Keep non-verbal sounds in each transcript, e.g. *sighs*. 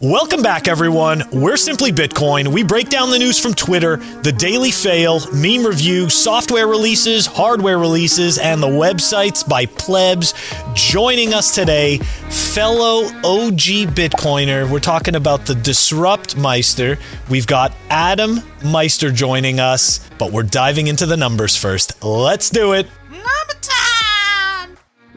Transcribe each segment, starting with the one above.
Welcome back, everyone. We're Simply Bitcoin. We break down the news from Twitter, the daily fail, meme review, software releases, hardware releases, and the websites by plebs. Joining us today, fellow OG Bitcoiner. We're talking about the Disrupt Meister. We've got Adam Meister joining us, but we're diving into the numbers first. Let's do it. Number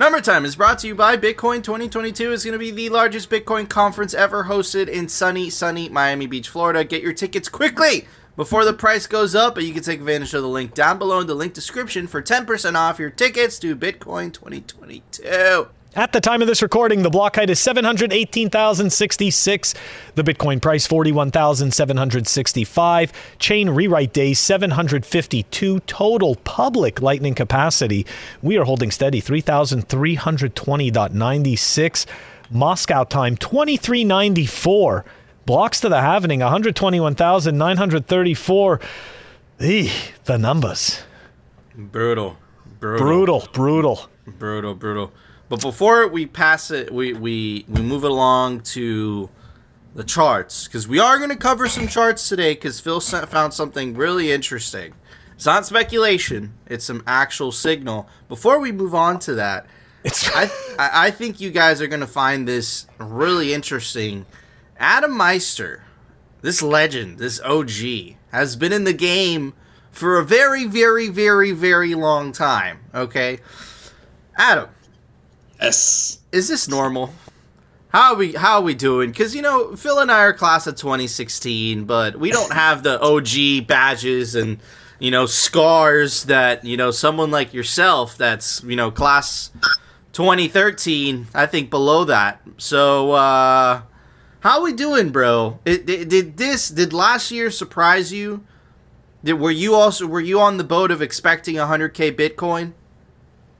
Time is brought to you by Bitcoin 2022 is going to be the largest Bitcoin conference ever hosted in sunny, sunny Miami Beach, Florida. Get your tickets quickly before the price goes up, but you can take advantage of the link down below in the link description for 10% off your tickets to Bitcoin 2022. At the time of this recording, the block height is 718,066. The Bitcoin price 41,765. Chain rewrite days 752. Total public Lightning capacity. We are holding steady 3,320.96. Moscow time 2394. Blocks to the halvening 121,934. Eeh, the numbers. Brutal. Brutal. Brutal. Brutal. Brutal. Brutal. But before we pass it, we we we move it along to the charts because we are going to cover some charts today because Phil found something really interesting. It's not speculation; it's some actual signal. Before we move on to that, it's I I think you guys are going to find this really interesting. Adam Meister, this legend, this OG, has been in the game for a very, very, very, very long time. Okay, Adam Yes. Is this normal? How are we how are we doing? Because you know Phil and I are class of 2016, but we don't have the OG badges and you know scars that you know someone like yourself that's you know class 2013. I think below that. So uh, how are we doing, bro? It, it, did this did last year surprise you? Did were you also were you on the boat of expecting 100k Bitcoin?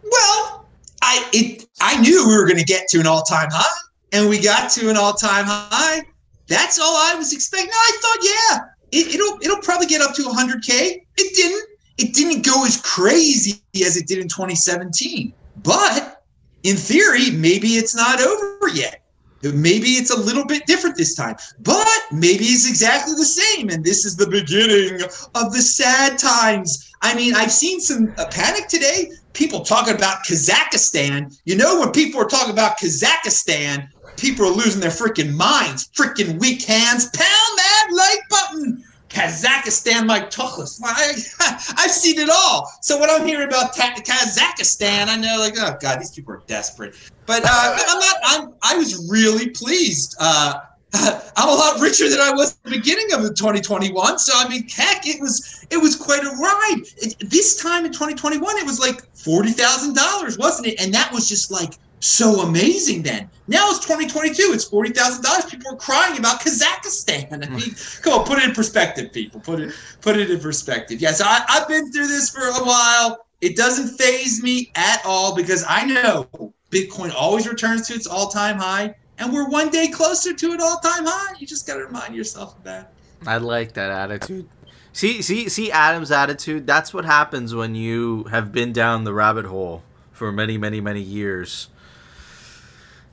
Well, I it I knew we were going to get to an all time high, and we got to an all time high. That's all I was expecting. I thought, yeah, it, it'll it'll probably get up to 100k. It didn't. It didn't go as crazy as it did in 2017. But in theory, maybe it's not over yet. Maybe it's a little bit different this time, but maybe it's exactly the same. And this is the beginning of the sad times. I mean, I've seen some uh, panic today people talking about Kazakhstan. You know, when people are talking about Kazakhstan, people are losing their freaking minds. Freaking weak hands. Pound that like button. Kazakhstan, my tuchus. *laughs* I've seen it all. So when I'm hearing about ta- Kazakhstan, I know, like, oh god, these people are desperate. But uh, I'm not. I'm. I was really pleased. Uh, *laughs* I'm a lot richer than I was at the beginning of 2021. So I mean, heck, it was it was quite a ride. It, this time in 2021, it was like forty thousand dollars, wasn't it? And that was just like so amazing then. Now it's 2022. It's forty thousand dollars. People are crying about Kazakhstan. *laughs* I mean, come on, put it in perspective, people. Put it put it in perspective. Yes, I, I've been through this for a while. It doesn't phase me at all because I know Bitcoin always returns to its all-time high and we're one day closer to an all-time high. You just got to remind yourself of that. I like that attitude. See, see, see Adam's attitude. That's what happens when you have been down the rabbit hole for many, many, many years.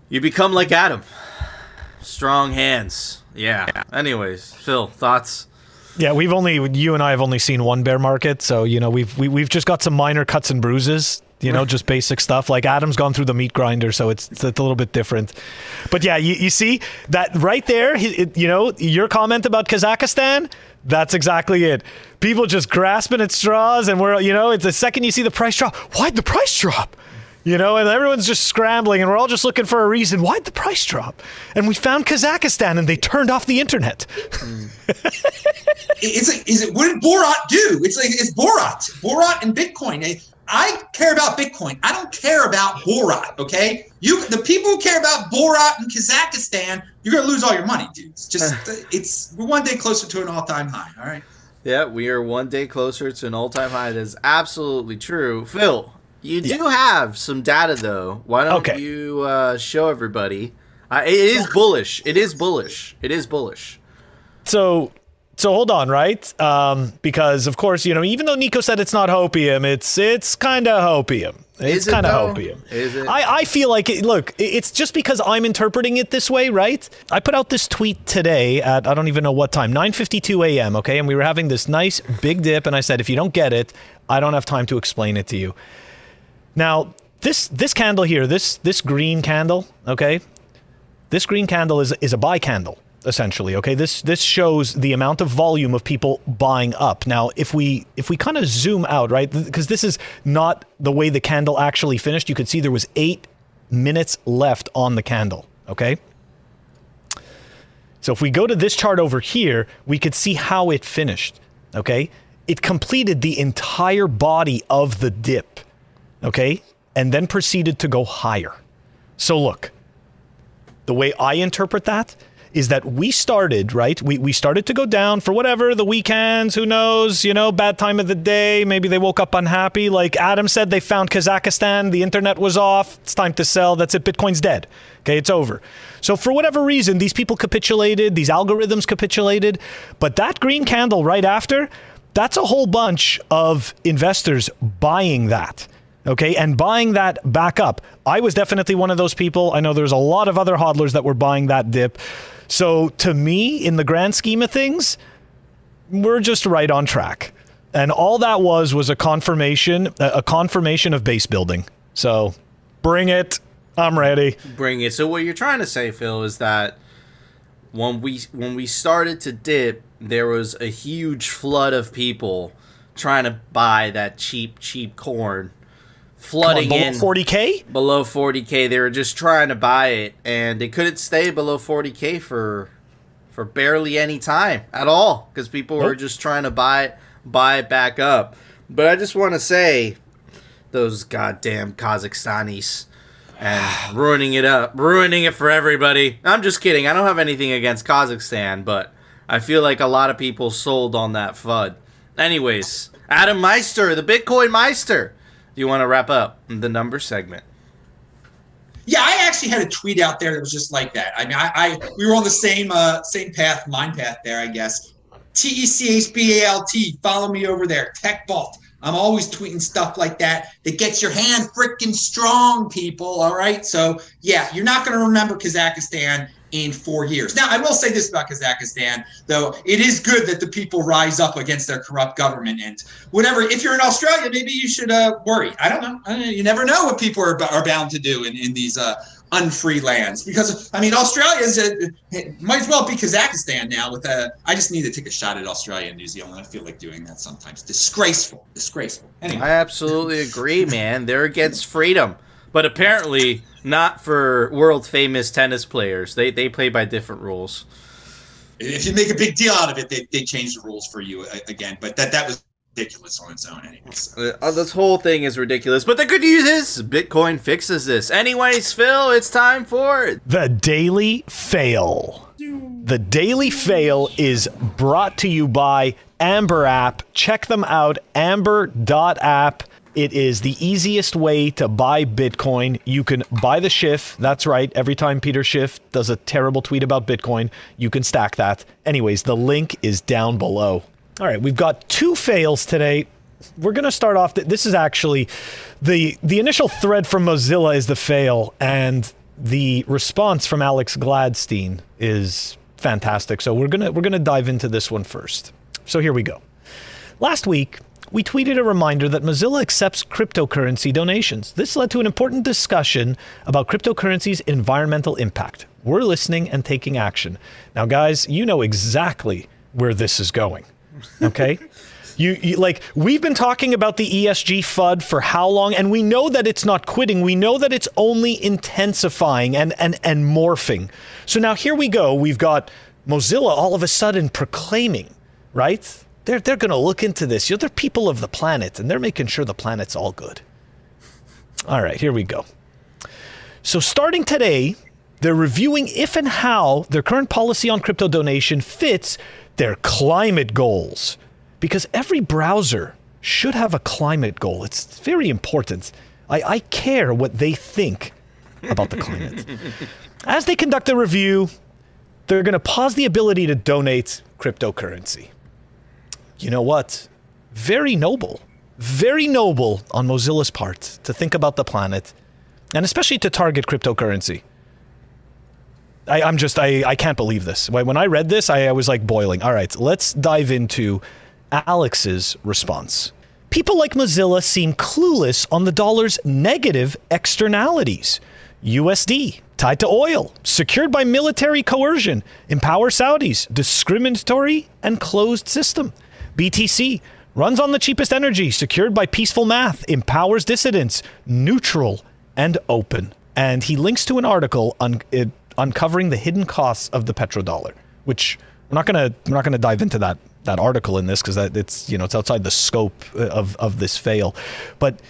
You become like Adam. Strong hands. Yeah. Anyways, Phil, thoughts? Yeah, we've only you and I have only seen one bear market, so you know we've we, have we have just got some minor cuts and bruises you know, just basic stuff. Like Adam's gone through the meat grinder, so it's, it's a little bit different. But yeah, you, you see that right there, it, you know, your comment about Kazakhstan, that's exactly it. People just grasping at straws, and we're, you know, it's the second you see the price drop, why'd the price drop? You know, and everyone's just scrambling, and we're all just looking for a reason. Why'd the price drop? And we found Kazakhstan, and they turned off the internet. Mm. *laughs* it's like, is it what did Borat do? It's like it's Borat, Borat and Bitcoin. I care about Bitcoin. I don't care about Borat. Okay, you the people who care about Borat and Kazakhstan, you're gonna lose all your money, dude. It's just *laughs* it's we're one day closer to an all time high. All right. Yeah, we are one day closer to an all time high. That is absolutely true. Phil, you do yeah. have some data though. Why don't okay. you uh, show everybody? Uh, it is bullish. It is bullish. It is bullish. So so hold on, right? Um, because of course, you know, even though Nico said it's not hopium, it's it's kind of hopium. It's it kind of hopium. Is it? I, I feel like it, look, it's just because I'm interpreting it this way, right? I put out this tweet today at I don't even know what time, 9:52 a.m. Okay, and we were having this nice big dip, and I said, if you don't get it, I don't have time to explain it to you. Now, this this candle here, this this green candle, okay, this green candle is is a buy candle essentially okay? This this shows the amount of volume of people buying up. Now if we if we kind of zoom out right because this is not the way the candle actually finished. You could see there was 8 minutes left on the candle okay? So if we go to this chart over here we could see how it finished okay? It completed the entire body of the dip okay and then proceeded to go higher so look the way I interpret that is that we started, right? We, we started to go down for whatever, the weekends, who knows, you know, bad time of the day. Maybe they woke up unhappy. Like Adam said, they found Kazakhstan, the internet was off. It's time to sell. That's it. Bitcoin's dead. Okay, it's over. So, for whatever reason, these people capitulated, these algorithms capitulated. But that green candle right after, that's a whole bunch of investors buying that okay, and buying that back up. I was definitely one of those people. I know there's a lot of other hodlers that were buying that dip. So to me, in the grand scheme of things, we're just right on track. And all that was was a confirmation, a confirmation of base building. So bring it. I'm ready. bring it. So what you're trying to say, Phil, is that when we when we started to dip, there was a huge flood of people trying to buy that cheap, cheap corn, flooding Below in 40k. below 40k. They were just trying to buy it, and they couldn't stay below 40k for for barely any time at all because people were just trying to buy it, buy it back up. But I just want to say, those goddamn Kazakhstanis and *sighs* ruining it up, ruining it for everybody. I'm just kidding. I don't have anything against Kazakhstan, but I feel like a lot of people sold on that FUD. Anyways, Adam Meister, the Bitcoin Meister. Do you want to wrap up the number segment? Yeah, I actually had a tweet out there that was just like that. I mean, I, I we were on the same uh, same path, mind path there, I guess. T E C H B A L T. Follow me over there. TechBalt. I'm always tweeting stuff like that that gets your hand freaking strong, people. All right. So yeah, you're not going to remember Kazakhstan in four years. Now, I will say this about Kazakhstan, though. It is good that the people rise up against their corrupt government and whatever. If you're in Australia, maybe you should uh, worry. I don't know. You never know what people are, are bound to do in, in these uh, unfree lands. Because, I mean, Australia is a, might as well be Kazakhstan now. With a, I just need to take a shot at Australia and New Zealand. I feel like doing that sometimes. Disgraceful. Disgraceful. Anyway. I absolutely agree, man. They're against freedom, but apparently not for world famous tennis players. They they play by different rules. if you make a big deal out of it, they, they change the rules for you again. But that that was ridiculous on its own anyways. So. Uh, this whole thing is ridiculous, but the good news is Bitcoin fixes this. Anyways, Phil, it's time for The Daily Fail. The Daily Fail is brought to you by Amber App. Check them out, amber.app. It is the easiest way to buy Bitcoin. You can buy the Schiff. That's right. Every time Peter Schiff does a terrible tweet about Bitcoin, you can stack that. Anyways, the link is down below. All right, we've got two fails today we're going to start off th- this is actually the the initial thread from Mozilla is the fail and the response from Alex Gladstein is fantastic. So we're going to we're going to dive into this one first. So here we go. Last week, we tweeted a reminder that Mozilla accepts cryptocurrency donations. This led to an important discussion about cryptocurrency's environmental impact. We're listening and taking action. Now guys, you know exactly where this is going. Okay? *laughs* You, you like we've been talking about the ESG FUD for how long and we know that it's not quitting. We know that it's only intensifying and and and morphing. So now here we go. We've got Mozilla all of a sudden proclaiming, right? They're they're going to look into this. You know, they're people of the planet and they're making sure the planet's all good. All right, here we go. So starting today, they're reviewing if and how their current policy on crypto donation fits their climate goals. Because every browser should have a climate goal. It's very important. I, I care what they think about the climate. As they conduct the review, they're going to pause the ability to donate cryptocurrency. You know what? Very noble. very noble on Mozilla's part to think about the planet, and especially to target cryptocurrency. I, I'm just I, I can't believe this. When when I read this, I, I was like boiling. All right, let's dive into Alex's response. People like Mozilla seem clueless on the dollar's negative externalities. USD, tied to oil, secured by military coercion, empower Saudis, discriminatory and closed system. BTC, runs on the cheapest energy, secured by peaceful math, empowers dissidents, neutral and open. And he links to an article on it, uncovering the hidden costs of the petrodollar, which we're not gonna we're not gonna dive into that that article in this because it's you know it's outside the scope uh, of of this fail. But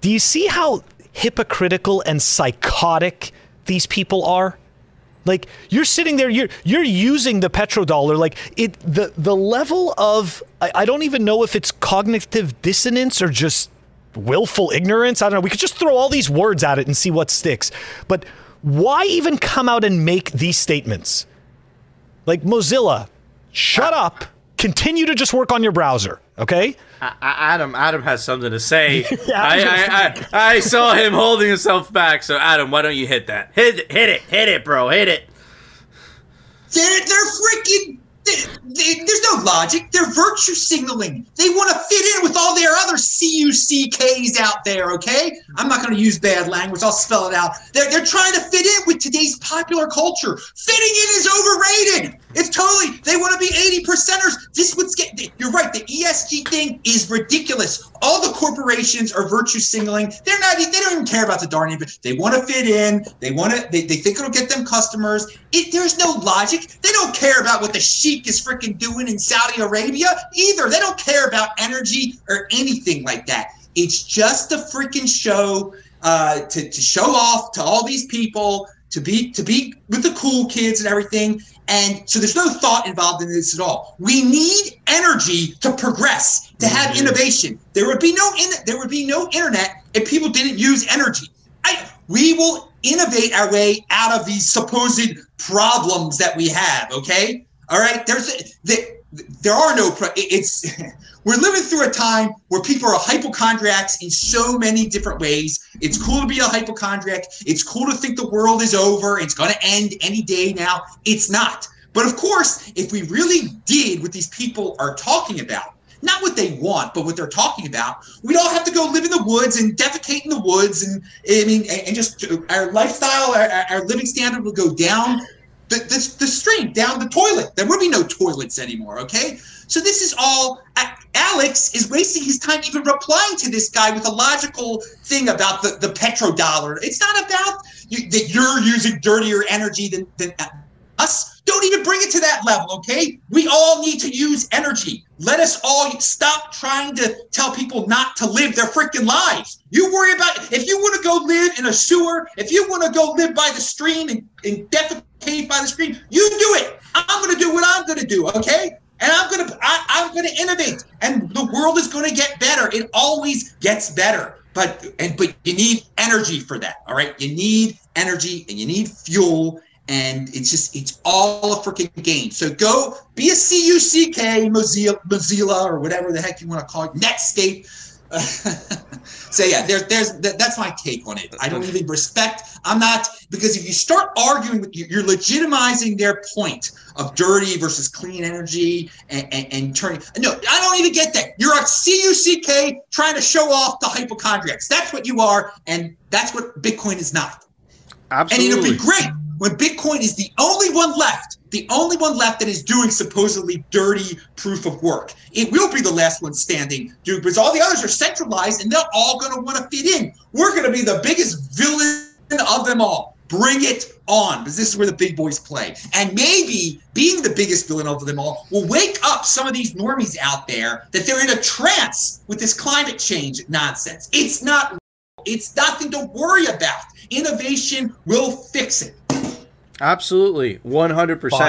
do you see how hypocritical and psychotic these people are? Like you're sitting there, you're you're using the petrodollar. Like it, the the level of I, I don't even know if it's cognitive dissonance or just willful ignorance. I don't know. We could just throw all these words at it and see what sticks. But why even come out and make these statements? Like Mozilla, shut up. Continue to just work on your browser, okay? Adam, Adam has something to say. *laughs* I, I, I, I, saw him holding himself back. So, Adam, why don't you hit that? Hit, hit it, hit it, bro, hit it. They're they're freaking they, they, there's no logic. They're virtue signaling. They want to fit in with all their other CUCKs out there, okay? I'm not going to use bad language. I'll spell it out. They're, they're trying to fit in with today's popular culture. Fitting in is overrated. It's totally, they want to be 80 percenters. This would get, you're right. The ESG thing is ridiculous. All the corporations are virtue signaling. They're not, they don't even care about the darn but they want to fit in. They want to, they, they think it'll get them customers. It, there's no logic. They don't care about what the sheik is freaking doing in Saudi Arabia either. They don't care about energy or anything like that. It's just a freaking show uh, to, to show off to all these people to be to be with the cool kids and everything. And so there's no thought involved in this at all. We need energy to progress, to have mm-hmm. innovation. There would be no in, there would be no internet if people didn't use energy. I, we will innovate our way out of these supposed problems that we have. Okay, all right. There's the, there are no. It's *laughs* we're living through a time where people are hypochondriacs in so many different ways. It's cool to be a hypochondriac. It's cool to think the world is over. It's going to end any day now. It's not. But of course, if we really did what these people are talking about, not what they want, but what they're talking about, we'd all have to go live in the woods and defecate in the woods, and I mean, and just uh, our lifestyle, our, our living standard would go down the, the, the stream, down the toilet. There would be no toilets anymore. Okay, so this is all. Uh, Alex is wasting his time even replying to this guy with a logical thing about the, the petrodollar. It's not about you, that you're using dirtier energy than, than us. Don't even bring it to that level, okay? We all need to use energy. Let us all stop trying to tell people not to live their freaking lives. You worry about if you want to go live in a sewer, if you want to go live by the stream and, and defecate by the stream, you do it. I'm going to do what I'm going to do, okay? and I'm gonna I, I'm gonna innovate, and the world is gonna get better. It always gets better, but and but you need energy for that. All right, you need energy and you need fuel, and it's just it's all a freaking game. So go be a CUCK Mozilla Mozilla or whatever the heck you want to call it, Netscape *laughs* so yeah, there's there's that's my take on it. I don't even respect. I'm not because if you start arguing with you, you're legitimizing their point of dirty versus clean energy and, and, and turning. No, I don't even get that. You're a CUCK trying to show off the hypochondriacs. That's what you are, and that's what Bitcoin is not. Absolutely. And it'll be great when Bitcoin is the only one left, the only one left that is doing supposedly dirty proof of work. It will be the last one standing, dude, because all the others are centralized and they're all going to want to fit in. We're going to be the biggest villain of them all. Bring it on, because this is where the big boys play. And maybe being the biggest villain of them all will wake up some of these normies out there that they're in a trance with this climate change nonsense. It's not, it's nothing to worry about. Innovation will fix it. Absolutely, one hundred percent.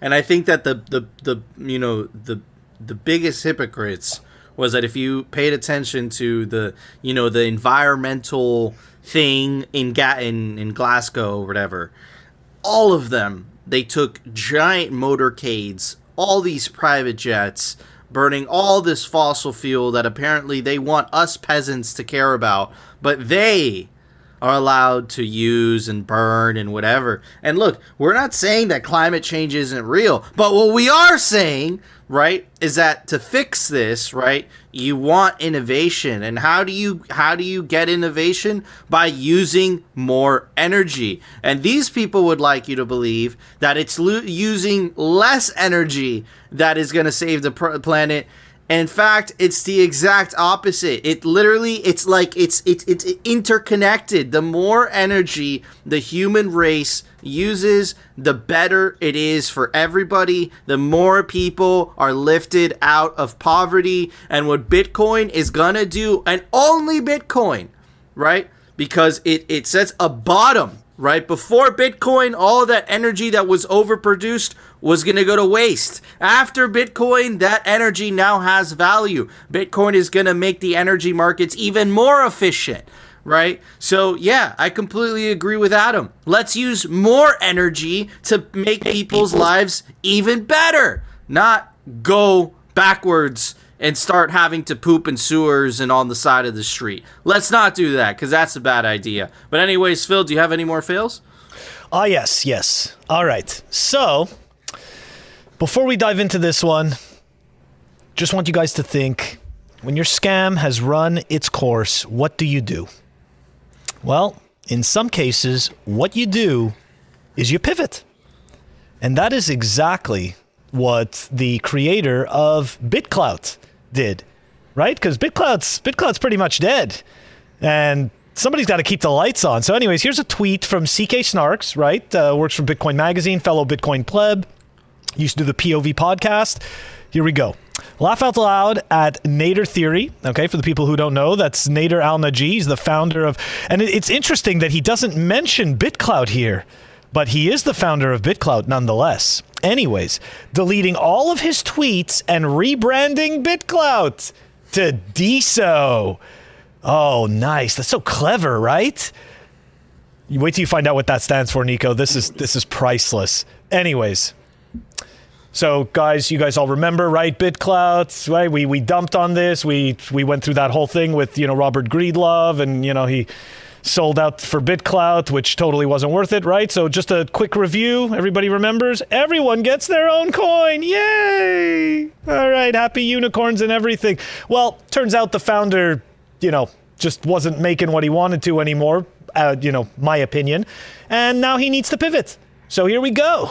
And I think that the the the you know the the biggest hypocrites was that if you paid attention to the you know the environmental thing in Ga- in in Glasgow or whatever, all of them they took giant motorcades, all these private jets, burning all this fossil fuel that apparently they want us peasants to care about, but they are allowed to use and burn and whatever. And look, we're not saying that climate change isn't real, but what we are saying, right, is that to fix this, right, you want innovation. And how do you how do you get innovation? By using more energy. And these people would like you to believe that it's lo- using less energy that is going to save the pr- planet in fact, it's the exact opposite. It literally it's like it's it's it's interconnected. The more energy the human race uses, the better it is for everybody. The more people are lifted out of poverty and what Bitcoin is to do and only Bitcoin, right? Because it it sets a bottom right? Before Bitcoin, all that energy that was overproduced was going to go to waste. After Bitcoin, that energy now has value. Bitcoin is going to make the energy markets even more efficient, right? So, yeah, I completely agree with Adam. Let's use more energy to make people's lives even better, not go backwards and start having to poop in sewers and on the side of the street. Let's not do that because that's a bad idea. But, anyways, Phil, do you have any more fails? Ah, yes, yes. All right. So, before we dive into this one, just want you guys to think when your scam has run its course, what do you do? Well, in some cases, what you do is you pivot. And that is exactly what the creator of BitClout did, right? Because BitClout's BitClout's pretty much dead, and somebody's got to keep the lights on. So, anyways, here's a tweet from CK Snarks, right? Uh, works for Bitcoin Magazine, fellow Bitcoin pleb, used to do the POV podcast. Here we go. Laugh out loud at Nader Theory. Okay, for the people who don't know, that's Nader Al Naji. He's the founder of, and it's interesting that he doesn't mention BitClout here, but he is the founder of BitClout nonetheless. Anyways, deleting all of his tweets and rebranding BitClout to DeSo. Oh, nice. That's so clever, right? You wait till you find out what that stands for, Nico. This is this is priceless. Anyways, so guys, you guys all remember, right? BitClout, right? We we dumped on this. We we went through that whole thing with you know Robert Greedlove, and you know he sold out for BitClout, which totally wasn't worth it, right? So just a quick review. Everybody remembers? Everyone gets their own coin. Yay! All right, happy unicorns and everything. Well, turns out the founder, you know, just wasn't making what he wanted to anymore, uh, you know, my opinion. And now he needs to pivot. So here we go.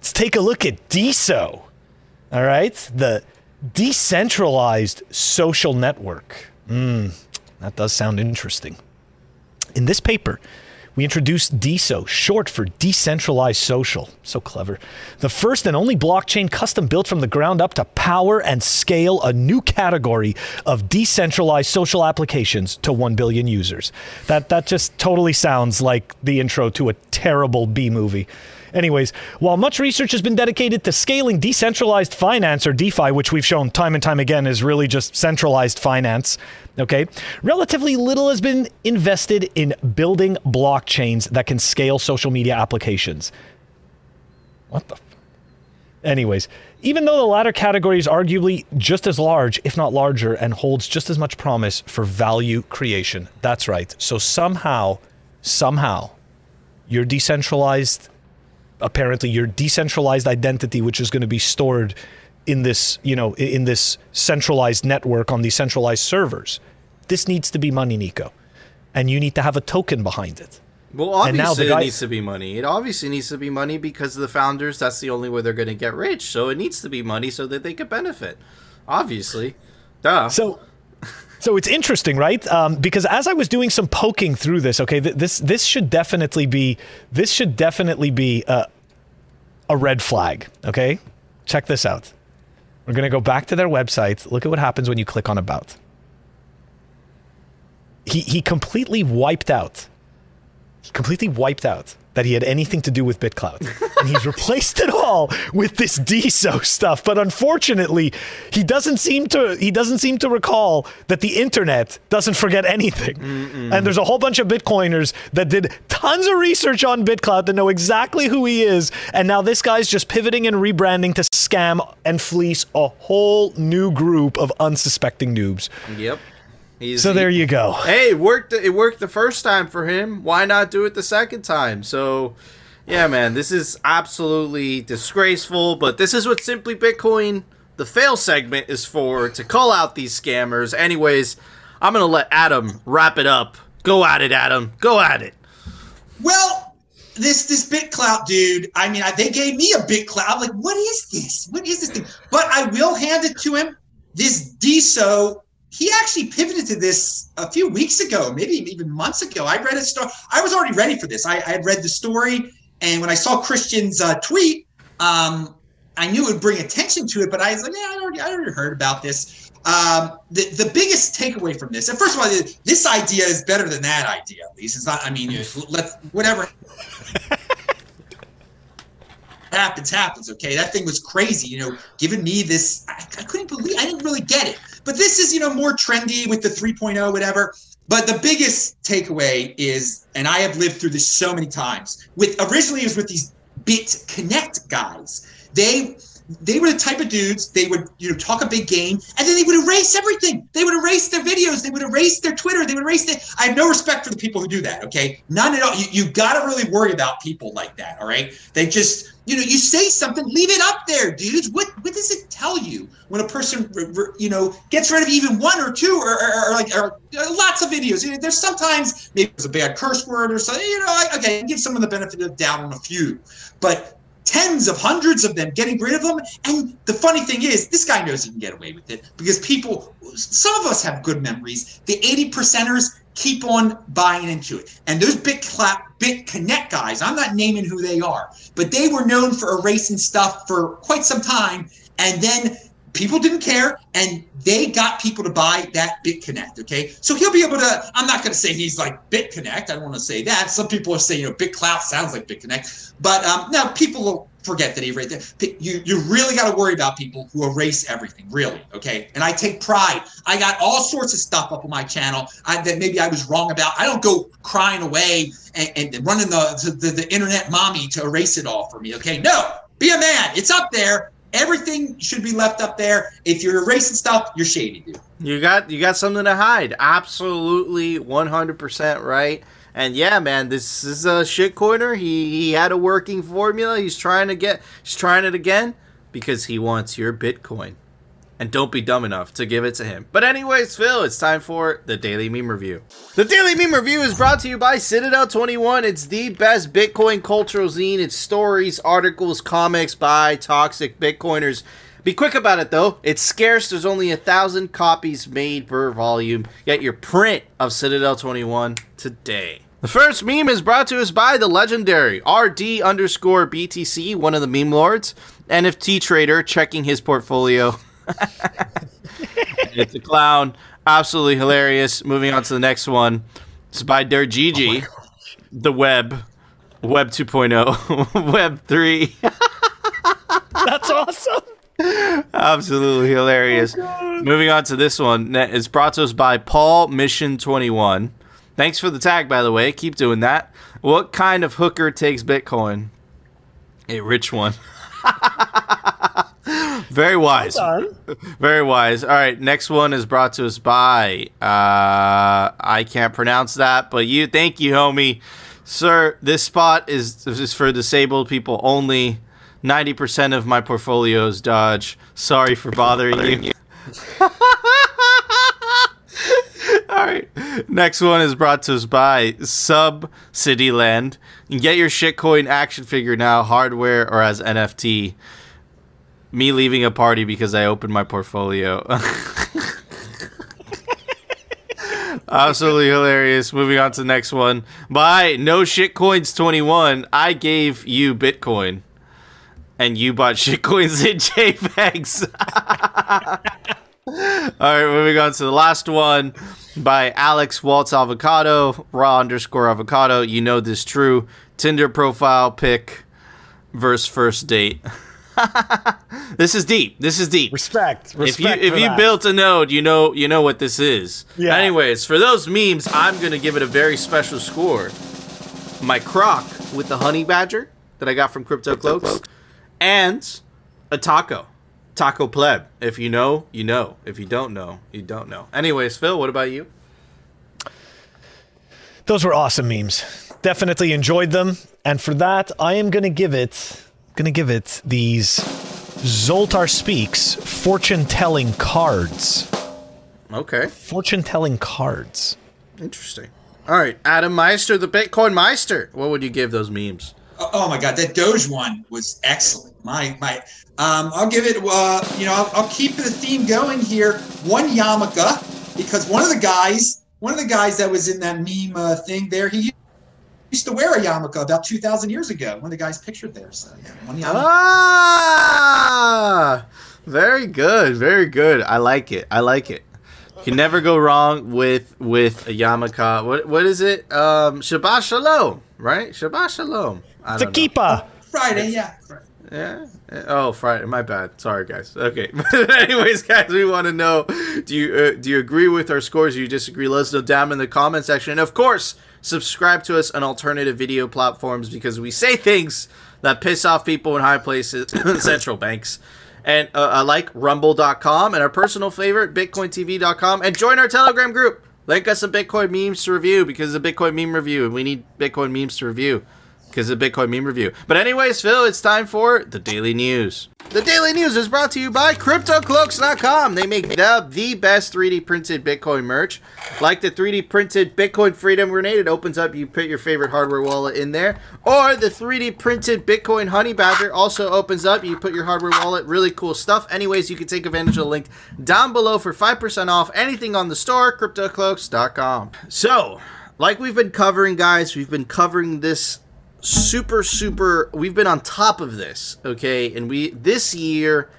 Let's take a look at DeSo. All right, the decentralized social network. Mm, that does sound interesting. In this paper, we introduced DeSo, short for Decentralized Social. So clever. The first and only blockchain custom built from the ground up to power and scale a new category of decentralized social applications to 1 billion users. That, that just totally sounds like the intro to a terrible B movie. Anyways, while much research has been dedicated to scaling decentralized finance or DeFi, which we've shown time and time again is really just centralized finance, okay, relatively little has been invested in building blockchains that can scale social media applications. What the? F- Anyways, even though the latter category is arguably just as large, if not larger, and holds just as much promise for value creation. That's right. So somehow, somehow, your decentralized apparently your decentralized identity which is going to be stored in this you know in this centralized network on these centralized servers this needs to be money nico and you need to have a token behind it Well, obviously it needs to be money. It obviously needs to be money because the founders, that's the only way they're going to get rich. So it needs to be money so that they can benefit. Obviously. Duh. so so it's interesting, right? Um, because as I was doing some poking through this, okay, th- this this should definitely be this should definitely be a, a red flag. Okay, check this out. We're gonna go back to their website. Look at what happens when you click on about. He he completely wiped out. He completely wiped out that he had anything to do with BitClout. and he's replaced it all with this DeSo stuff. But unfortunately, he doesn't seem to he doesn't seem to recall that the internet doesn't forget anything. Mm-mm. And there's a whole bunch of Bitcoiners that did tons of research on BitClout that know exactly who he is. And now this guy's just pivoting and rebranding to scam and fleece a whole new group of unsuspecting noobs. Yep. He's, so there you go. Hey, it worked. It worked the first time for him. Why not do it the second time? So, yeah, man, this is absolutely disgraceful. But this is what Simply Bitcoin, the fail segment, is for to call out these scammers. Anyways, I'm gonna let Adam wrap it up. Go at it, Adam. Go at it. Well, this this BitClout dude. I mean, I, they gave me a BitClout. I'm like, what is this? What is this thing? But I will hand it to him. This DeSo he actually pivoted to this a few weeks ago, maybe even months ago. I read a story. I was already ready for this. I, I had read the story, and when I saw Christian's uh, tweet, um, I knew it would bring attention to it. But I was like, yeah, I already, I already heard about this. Um, the the biggest takeaway from this, and first of all, this idea is better than that idea. At least it's not. I mean, let's whatever. *laughs* happens happens okay that thing was crazy you know giving me this I, I couldn't believe i didn't really get it but this is, you know, more trendy with the 3.0, whatever. But the biggest takeaway is, and I have lived through this so many times. With originally it was with these BitConnect guys. They they were the type of dudes they would you know talk a big game and then they would erase everything they would erase their videos they would erase their twitter they would erase it i have no respect for the people who do that okay none at all you, you got to really worry about people like that all right they just you know you say something leave it up there dudes. What what does it tell you when a person you know gets rid of even one or two or, or, or like or, lots of videos? You know, there's sometimes maybe it's a bad curse word or something you know okay give someone the benefit of doubt on a few. But tens of hundreds of them, getting rid of them. And the funny thing is, this guy knows he can get away with it because people, some of us have good memories. The 80 percenters keep on buying into it. And those big clap, big connect guys, I'm not naming who they are, but they were known for erasing stuff for quite some time. And then people didn't care and they got people to buy that BitConnect. Okay. So he'll be able to, I'm not going to say he's like BitConnect. I don't want to say that. Some people are saying, you know, BitClout sounds like BitConnect. But um, now people will forget that he erased it. You, you really got to worry about people who erase everything, really. Okay. And I take pride. I got all sorts of stuff up on my channel I, that maybe I was wrong about. I don't go crying away and, and running the, the, the internet mommy to erase it all for me. Okay. No, be a man. It's up there everything should be left up there. If you're erasing stuff, you're shady, dude. You got you got something to hide. Absolutely, one hundred percent right. And yeah, man, this is a shit corner. He he had a working formula. He's trying to get he's trying it again because he wants your Bitcoin and don't be dumb enough to give it to him. But anyways, Phil, it's time for the Daily Meme Review. The Daily Meme Review is brought to you by Citadel 21. It's the best Bitcoin cultural zine. It's stories, articles, comics by toxic Bitcoiners. Be quick about it though. It's scarce. There's only a thousand copies made per volume. Get your print of Citadel 21 today. The first meme is brought to us by the legendary RD underscore BTC, one of the meme lords, NFT trader checking his portfolio. *laughs* *laughs* it's a clown. Absolutely hilarious. Moving on to the next one. It's by Dirt Gigi. Oh the web. Web 2.0. *laughs* web 3. *laughs* That's awesome. Absolutely hilarious. Oh Moving on to this one. It's brought to us by Paul Mission 21. Thanks for the tag, by the way. Keep doing that. What kind of hooker takes Bitcoin? A rich one. *laughs* Very wise. *laughs* Very wise. All right, next one is brought to us by uh I can't pronounce that, but you thank you, homie. Sir, this spot is is for disabled people only. 90% of my portfolio is Doge. Sorry for bothering you. *laughs* All right. Next one is brought to us by Sub City Land. Get your shitcoin action figure now, hardware or as NFT me leaving a party because I opened my portfolio. Absolutely hilarious. Moving on to the next one. By No Shitcoins 21, I gave you Bitcoin. And you bought shitcoins in *laughs* JPEGs. *laughs* All right, moving on to the last one by Alex Waltz Avocado, raw underscore avocado. You know this true. Tinder profile pic versus first date. *laughs* this is deep. This is deep. Respect. Respect. if you if for you that. built a node, you know you know what this is. Yeah. Anyways, for those memes, I'm gonna give it a very special score. My croc with the honey badger that I got from Crypto Cloaks, and a taco, taco pleb. If you know, you know. If you don't know, you don't know. Anyways, Phil, what about you? Those were awesome memes. Definitely enjoyed them. And for that, I am going to give it going to give it these Zoltar Speaks fortune telling cards. Okay, Fortune telling cards. interesting. All right, Adam Meister, the Bitcoin Meister. What would you give those memes? Oh, oh my god, that Doge one was excellent. My my, um, I'll give it. Uh, you know, I'll, I'll keep the theme going here. One Yamaka, because one of the guys, one of the guys that was in that meme uh, thing there, he used to wear a yarmulke about two thousand years ago. One of the guys pictured there. So yeah, one yarmulke. Ah, very good, very good. I like it. I like it. You can never go wrong with with a yarmulke. What what is it? Um, Shabbat Shalom, right? Shabbat Shalom. I It's a don't keeper. Friday, yeah. Friday. Yeah. Oh, Friday. My bad. Sorry, guys. Okay. But *laughs* Anyways, guys, we want to know: Do you uh, do you agree with our scores? Do you disagree? Let us know down in the comment section. And of course, subscribe to us on alternative video platforms because we say things that piss off people in high places, *coughs* central banks. And uh, uh, like Rumble.com and our personal favorite, BitcoinTV.com, and join our Telegram group. Link us some Bitcoin memes to review because it's a Bitcoin meme review, and we need Bitcoin memes to review because of the Bitcoin meme review. But anyways, Phil, it's time for the daily news. The daily news is brought to you by CryptoCloaks.com. They make the, the best 3D printed Bitcoin merch. Like the 3D printed Bitcoin Freedom Grenade, it opens up, you put your favorite hardware wallet in there. Or the 3D printed Bitcoin Honey Badger also opens up, you put your hardware wallet, really cool stuff. Anyways, you can take advantage of the link down below for 5% off anything on the store, CryptoCloaks.com. So, like we've been covering, guys, we've been covering this super super we've been on top of this okay? And we this year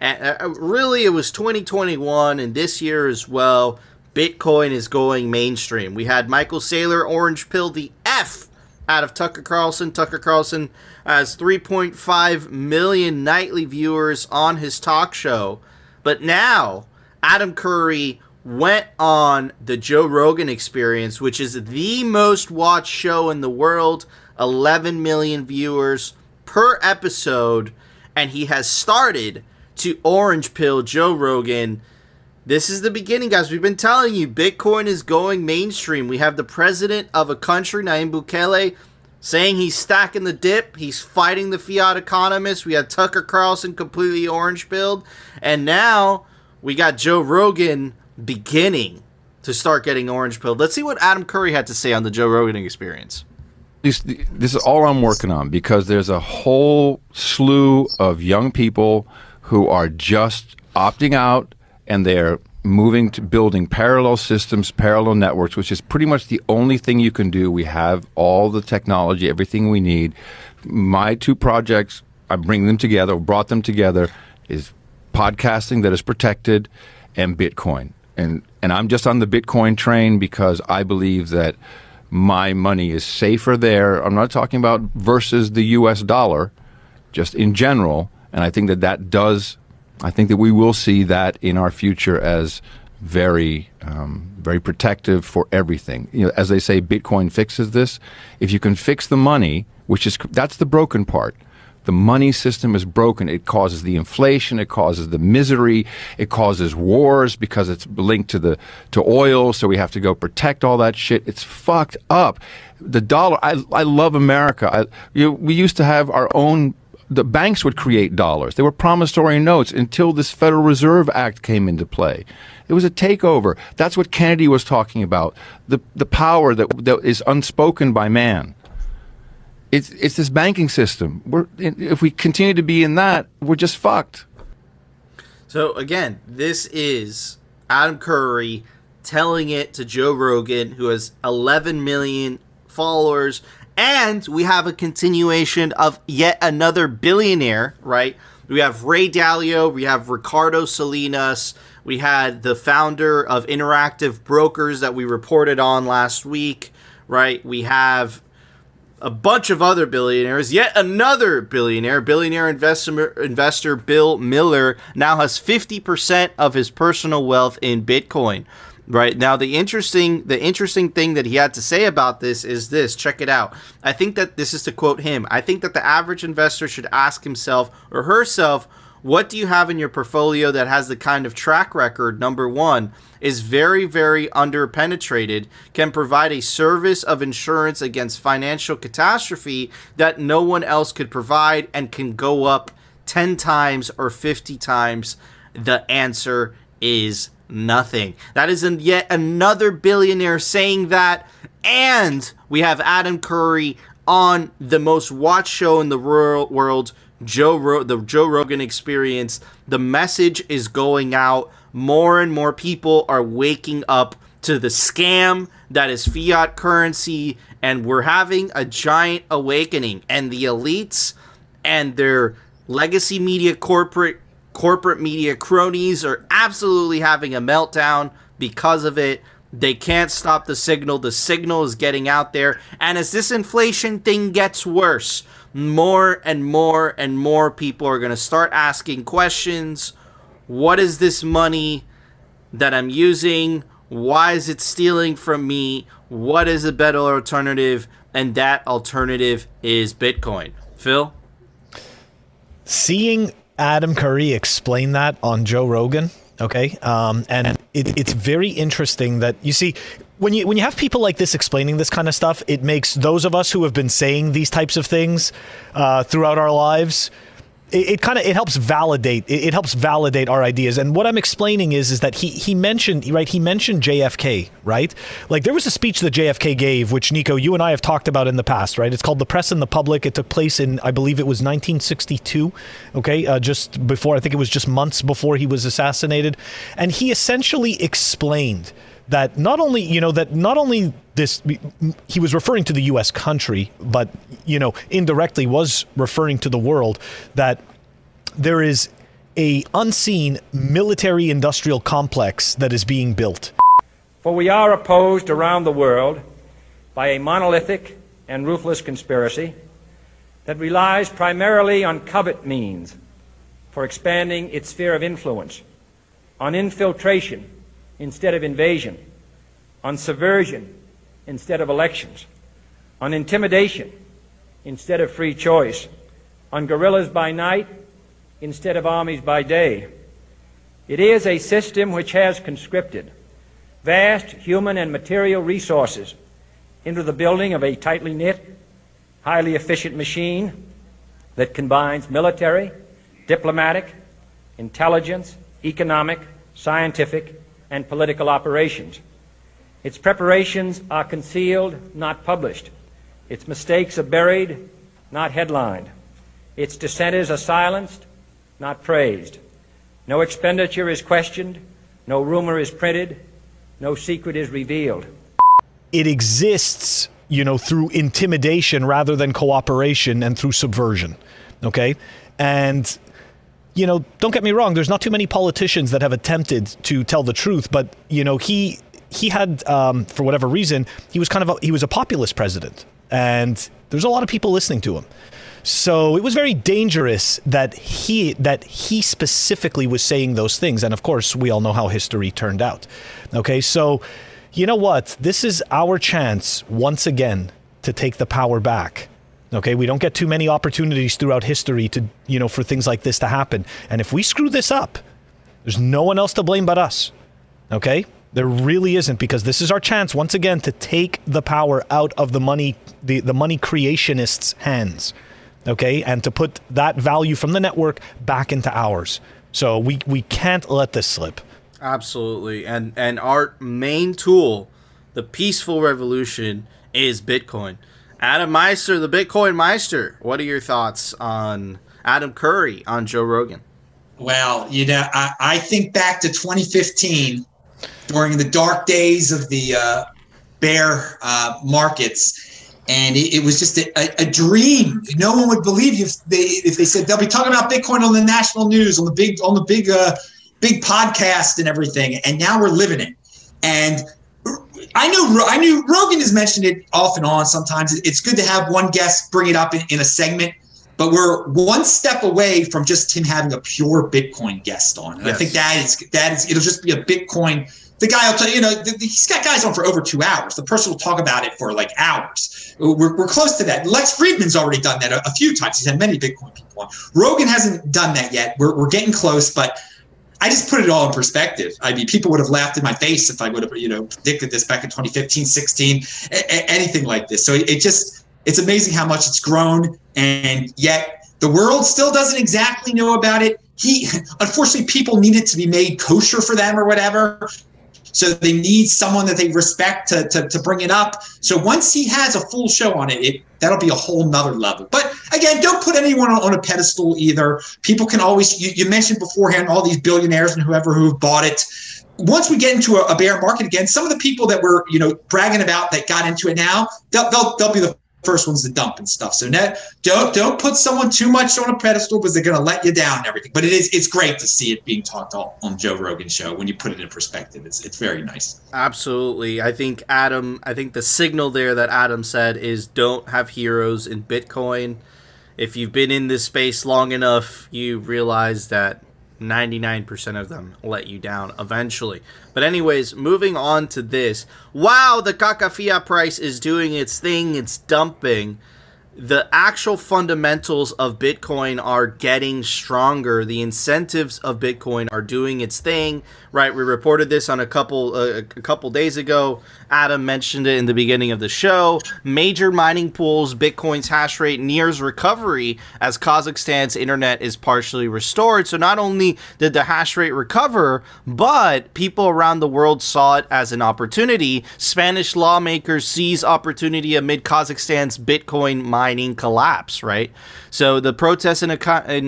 uh, really it was 2021 and this year as well bitcoin is going mainstream. We had michael saylor orange pill the f out of tucker carlson. Tucker carlson has 3.5 million nightly viewers on his talk show. But now adam curry went on the Joe Rogan experience, which is the most watched show in the world, 11 million viewers per episode, and he has started to orange pill Joe Rogan. This is the beginning, guys. We've been telling you Bitcoin is going mainstream. We have the president of a country, Nayib Bukele, saying he's stacking the dip. He's fighting the fiat economists. We had Tucker Carlson completely orange pilled. And now we got Joe Rogan beginning to start getting orange pilled. Let's see what Adam Curry had to say on the Joe Rogan experience. This, is all I'm working on because there's a whole slew of young people who are just opting out and they're moving to building parallel systems, parallel networks, which is pretty much the only thing you can do. We have all the technology, everything we need. My two projects, I bring them together, brought them together, is podcasting that is protected and Bitcoin. And and I'm just on the Bitcoin train because I believe that my money is safer there. I'm not talking about versus the US dollar, just in general. And I think that that does, I think that we will see that in our future as very, um, very protective for everything. You know, as they say, Bitcoin fixes this. If you can fix the money, which is, that's the broken part. The money system is broken. It causes the inflation. It causes the misery. It causes wars because it's linked to the to oil. So we have to go protect all that shit. It's fucked up. The dollar. I I love America. I, you we used to have our own. The banks would create dollars. They were promissory notes until this Federal Reserve Act came into play. It was a takeover. That's what Kennedy was talking about. The the power that that is unspoken by man it's it's this banking system. We're if we continue to be in that, we're just fucked. So again, this is Adam Curry telling it to Joe Rogan, who has 11 million followers, and we have a continuation of yet another billionaire. Right? We have Ray Dalio, we have Ricardo Salinas, we had the founder of Interactive Brokers that we reported on last week. Right? We have a bunch of other billionaires. Yet another billionaire, billionaire investor, investor Bill Miller, now has 50% of his personal wealth in Bitcoin. Right now, the interesting the interesting thing that he had to say about this is this. Check it out. I think that this is to quote him. I think that the average investor should ask himself or herself, what do you have in your portfolio that has the kind of track record? Number one is very, very underpenetrated, can provide a service of insurance against financial catastrophe that no one else could provide and can go up 10 times or 50 times. The answer is nothing. That is yet another billionaire saying that. And we have Adam Curry on the most watched show in the world, Joe Ro- the Joe Rogan Experience. The message is going out. More and more people are waking up to the scam that is fiat currency, and we're having a giant awakening. And the elites and their legacy media corporate corporate media cronies are absolutely having a meltdown because of it. They can't stop the signal. The signal is getting out there. And as this inflation thing gets worse, more and more and more people are going to start asking questions. What is this money that I'm using? Why is it stealing from me? What is a better alternative? And that alternative is Bitcoin. Phil? Seeing Adam Curry explain that on Joe Rogan. Okay, um, and it, it's very interesting that you see when you when you have people like this explaining this kind of stuff, it makes those of us who have been saying these types of things uh, throughout our lives it, it kind of it helps validate it, it, helps validate our ideas. And what i'm explaining is is that he he mentioned right he mentioned jfk right? Like there was a speech that jfk gave which nico you and i have talked about in the past right? It's called the press and the public. It took place in i believe it was 1962 okay? Uh, just before i think it was just months before he was assassinated. And he essentially explained that not only you know that not only this he was referring to the US country but you know indirectly was referring to the world that there is a unseen military industrial complex that is being built. For we are opposed around the world by a monolithic and ruthless conspiracy that relies primarily on covert means for expanding its sphere of influence on infiltration instead of invasion, on subversion instead of elections, on intimidation instead of free choice, on guerrillas by night instead of armies by day. It is a system which has conscripted vast human and material resources into the building of a tightly knit, highly efficient machine that combines military, diplomatic, intelligence, economic, scientific, and political operations. Its preparations are concealed, not published. Its mistakes are buried, not headlined. Its dissenters are silenced, not praised. No expenditure is questioned, no rumor is printed, no secret is revealed. It exists, you know, through intimidation rather than cooperation and through subversion. Okay? And you know, don't get me wrong. There's not too many politicians that have attempted to tell the truth, but you know, he he had um, for whatever reason he was kind of a, he was a populist president, and there's a lot of people listening to him. So it was very dangerous that he that he specifically was saying those things, and of course, we all know how history turned out. Okay, so you know what? This is our chance once again to take the power back. Okay, we don't get too many opportunities throughout history to, you know, for things like this to happen. And if we screw this up, there's no one else to blame but us. Okay? There really isn't because this is our chance once again to take the power out of the money the, the money creationists' hands. Okay? And to put that value from the network back into ours. So we we can't let this slip. Absolutely. And and our main tool, the peaceful revolution is Bitcoin. Adam Meister, the Bitcoin Meister. What are your thoughts on Adam Curry on Joe Rogan? Well, you know, I, I think back to 2015 during the dark days of the uh, bear uh, markets, and it, it was just a, a, dream. No one would believe you if they if they said they'll be talking about Bitcoin on the national news, on the big on the big uh, big podcast and everything. And now we're living it. And I know I knew Rogan has mentioned it off and on. Sometimes it's good to have one guest bring it up in, in a segment, but we're one step away from just him having a pure Bitcoin guest on. And Yes. I think that is that is it'll just be a Bitcoin. The guy will tell you, you know, the, the- he's got guys on for over two hours. The person will talk about it for like hours. We're, we're close to that. Lex Fridman's already done that a, a few times. He's had many Bitcoin people on. Rogan hasn't done that yet. We're, we're getting close, but I just put it all in perspective. I mean, people would have laughed in my face if I would have, you know, predicted this back in 2015, 16, a- a- anything like this. So it, it just, it's amazing how much it's grown, and yet the world still doesn't exactly know about it. He, *laughs* unfortunately, people need it to be made kosher for them or whatever. So they need someone that they respect to, to, to bring it up. So once he has a full show on it, it that'll be a whole nother level. But again, don't put anyone on, on a pedestal either. People can always you, you mentioned beforehand all these billionaires and whoever who have bought it. Once we get into a, a bear market again, some of the people that were you know bragging about that got into it now, they'll they'll, they'll be the first ones to dump and stuff. So net don't don't put someone too much on a pedestal because they're going to let you down and everything. But it is it's great to see it being talked on, Joe Rogan show when you put it in perspective. It's it's very nice. Absolutely. I think Adam, I think the signal there that Adam said is don't have heroes in Bitcoin. If you've been in this space long enough, you realize that 99% of them let you down eventually. But, anyways, moving on to this. Wow, the Kakafia price is doing its thing, it's dumping the actual fundamentals of Bitcoin are getting stronger. The incentives of Bitcoin are doing its thing, right? We reported this on a couple uh, a couple days ago. Adam mentioned it in the beginning of the show. Major mining pools, Bitcoin's hash rate nears recovery as Kazakhstan's internet is partially restored. So not only did the hash rate recover, but people around the world saw it as an opportunity. Spanish lawmakers seize opportunity amid Kazakhstan's Bitcoin mining collapse, right? So the protests in, in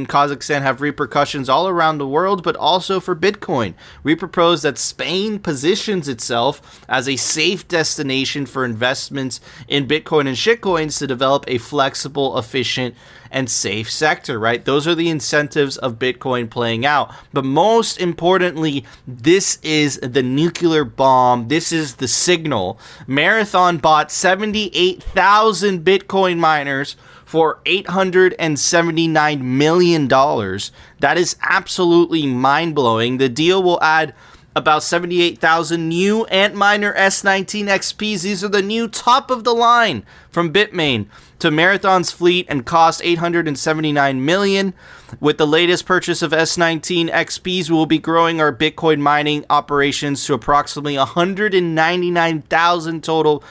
Kazakhstan have repercussions all around the world, but also for Bitcoin. Propose that Spain positions itself as a safe destination for investments in Bitcoin and shitcoins to develop a flexible, efficient, and safe sector, right? Those are the incentives of Bitcoin playing out. But most importantly, this is the nuclear bomb. This is the signal. Marathon bought 78,000 Bitcoin miners for $879 million. That is absolutely mind blowing. The deal will add about 78,000 new Antminer S19 XPs. These are the new top of the line from Bitmain to Marathon's fleet and cost 879 million. With the latest purchase of S19 XPs, we will be growing our Bitcoin mining operations to approximately 199,000 total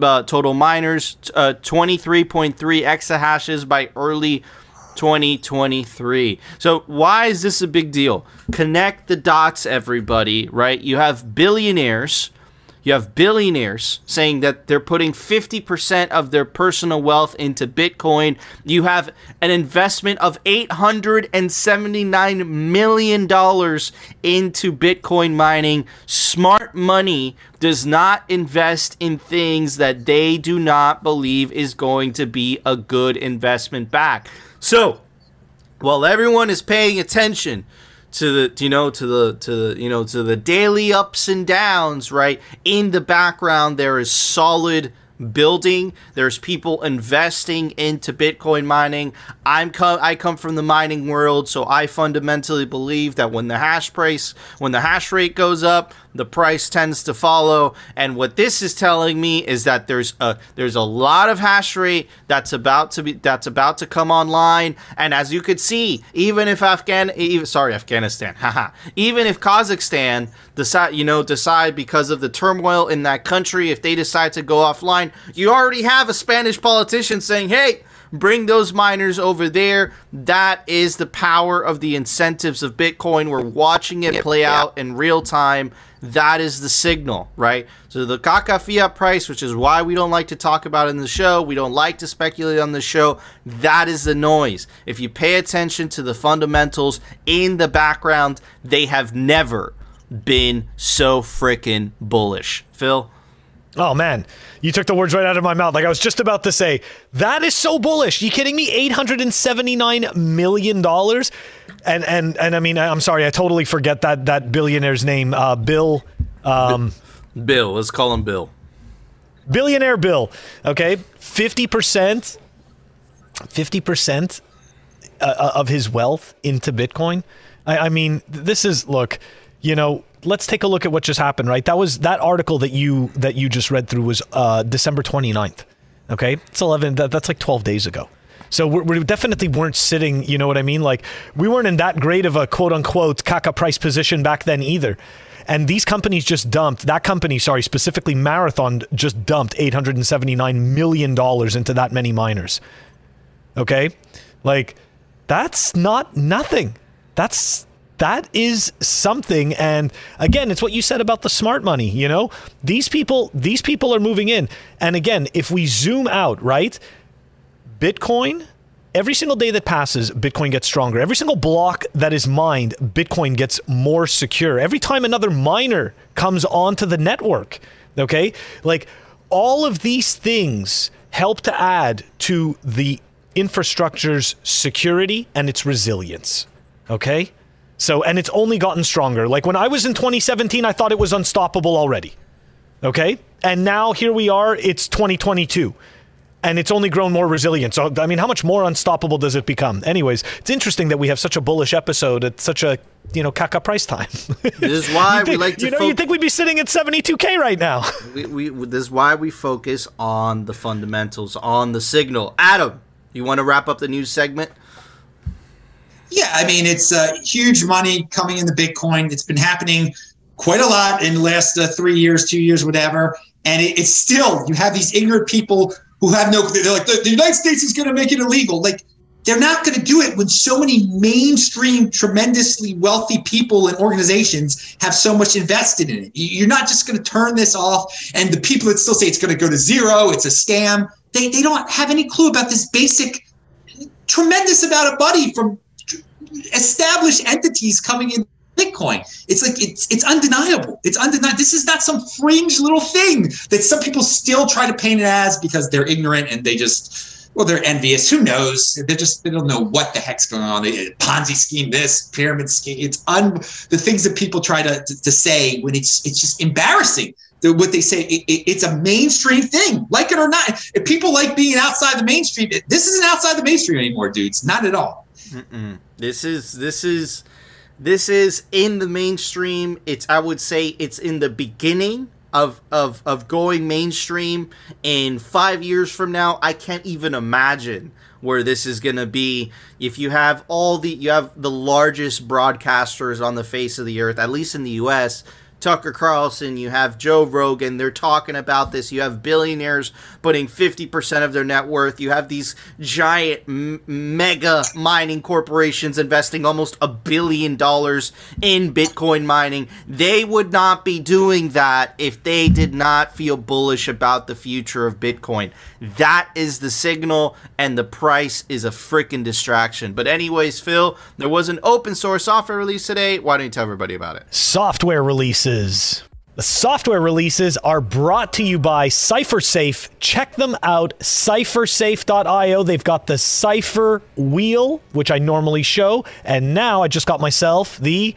uh, total miners, uh, 23.3 exahashes by early 2023. So, why is this a big deal? Connect the dots, everybody, right? You have billionaires, you have billionaires saying that they're putting 50% of their personal wealth into Bitcoin. You have an investment of $879 million into Bitcoin mining. Smart money does not invest in things that they do not believe is going to be a good investment back. So, while everyone is paying attention to the you know to the to the you know to the daily ups and downs right? In the background there is solid building. There's people investing into bitcoin mining. I'm co- i come from the mining world so i fundamentally believe that when the hash price when the hash rate goes up the price tends to follow. And what this is telling me is that there's a there's a lot of hash rate that's about to be that's about to come online. And as you could see even if afghan even, sorry afghanistan *laughs* haha even if kazakhstan decide you know decide because of the turmoil in that country if they decide to go offline you already have a spanish politician saying hey bring those miners over there. That is the power of the incentives of Bitcoin. We're watching it play out in real time. That is the signal, right? So the Kaka fiat price, which is why we don't like to talk about in the show, we don't like to speculate on the show. That is the noise. If you pay attention to the fundamentals in the background, they have never been so freaking bullish. Phil? Oh man, you took the words right out of my mouth. Like I was just about to say, that is so bullish. You kidding me? Eight hundred and seventy nine million dollars, and and and I mean, I'm sorry, I totally forget that that billionaire's name. Uh, Bill. Um, Bill. Let's call him Bill. Billionaire Bill. Okay, fifty percent, fifty percent uh, of his wealth into Bitcoin. I, I mean, this is look. You know, let's take a look at what just happened. Right, that was that article that you that you just read through was uh, December 29th. Okay, it's eleven. That, that's like twelve days ago. So we definitely weren't sitting, you know what I mean? Like we weren't in that great of a quote unquote caca price position back then either. And these companies just dumped, that company, sorry, specifically Marathon, just dumped $879 million into that many miners. Okay? Like, that's not nothing. That's that is something and again it's what you said about the smart money you know these people these people are moving in and again if we zoom out right Bitcoin, every single day that passes, Bitcoin gets stronger. Every single block that is mined, Bitcoin gets more secure. Every time another miner comes onto the network, okay? Like all of these things help to add to the infrastructure's security and its resilience, okay? So, and it's only gotten stronger. Like when I was in 2017, I thought it was unstoppable already, okay? And now here we are, it's 2022 and it's only grown more resilient. So, I mean, how much more unstoppable does it become? Anyways, it's interesting that we have such a bullish episode at such a you know caca price time. this is why *laughs* think, we like to. You know, fo- you think we'd be sitting at seventy two k right now. *laughs* we, we this is why we focus on the fundamentals, on the signal. Adam, you want to wrap up the news segment? Yeah, I mean, it's uh, huge money coming into Bitcoin. It's been happening quite a lot in the last uh, three years, two years, whatever. And it, it's still, you have these ignorant people who have no they're like the, the united states is going to make it illegal like they're not going to do it when so many mainstream tremendously wealthy people and organizations have so much invested in it you're not just going to turn this off and the people that still say it's going to go to zero it's a scam they, they don't have any clue about this basic tremendous amount of money from established entities coming in Bitcoin. It's like it's it's undeniable. It's undeniable. This is not some fringe little thing that some people still try to paint it as because they're ignorant and they just well they're envious. Who knows? They just they don't know what the heck's going on. They, Ponzi scheme, this pyramid scheme. It's un the things that people try to, to, to say when it's it's just embarrassing what they say it, it, it's a mainstream thing like it or not if people like being outside the mainstream this isn't outside the mainstream anymore dudes not at all Mm-mm. this is this is this is in the mainstream. It's I would say it's in the beginning of of of going mainstream. In five years from now, I can't even imagine where this is going to be if you have all the you have the largest broadcasters on the face of the earth at least in the US Tucker Carlson, you have Joe Rogan, they're talking about this. You have billionaires putting 50% of their net worth. You have these giant m- mega mining corporations investing almost a billion dollars in Bitcoin mining. They would not be doing that if they did not feel bullish about the future of Bitcoin. That is the signal, and the price is a freaking distraction. But, anyways, Phil, there was an open source software release today. Why don't you tell everybody about it? Software releases releases. The software releases are brought to you by Cyphersafe. Check them out, cyphersafe.io. They've got the Cypher wheel, which I normally show, and now I just got myself the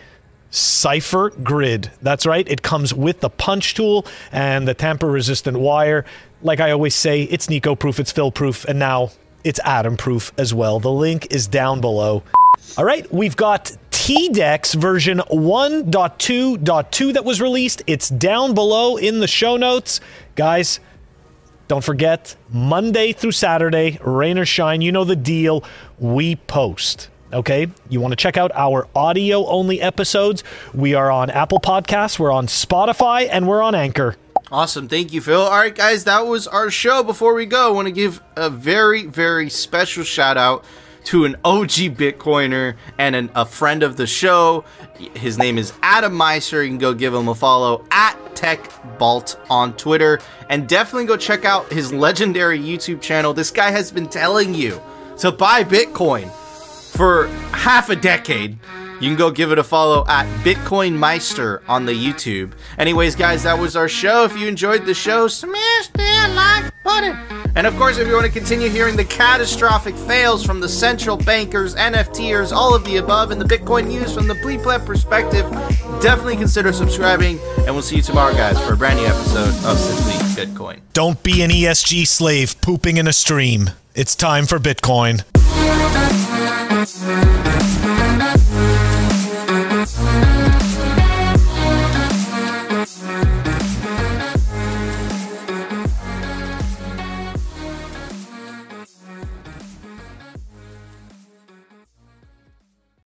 Cypher Grid. That's right, it comes with the punch tool and the tamper resistant wire. Like I always say, it's Nico proof, it's Phil proof, and now it's Adam proof as well. The link is down below. All right, we've got TDEX version 1.2.2 that was released. It's down below in the show notes. Guys, don't forget, Monday through Saturday, rain or shine, you know the deal. We post. Okay, you want to check out our audio only episodes? We are on Apple Podcasts, we're on Spotify, and we're on Anchor. Awesome. Thank you, Phil. All right, guys, that was our show. Before we go, I want to give a very, very special shout out to an OG Bitcoiner and an, a friend of the show. His name is Adam Meister. You can go give him a follow at TechBalt on Twitter. And definitely go check out his legendary YouTube channel. This guy has been telling you to buy Bitcoin for half a decade. You can go give it a follow at Bitcoin Meister on the YouTube. Anyways, guys, that was our show. If you enjoyed the show, smash that like button And of course, if you want to continue hearing the catastrophic fails from the central bankers, NFTers, all of the above, and the Bitcoin news from the Bleep perspective, definitely consider subscribing. And we'll see you tomorrow, guys, for a brand new episode of Simply Bitcoin. Don't be an ESG slave pooping in a stream. It's time for Bitcoin.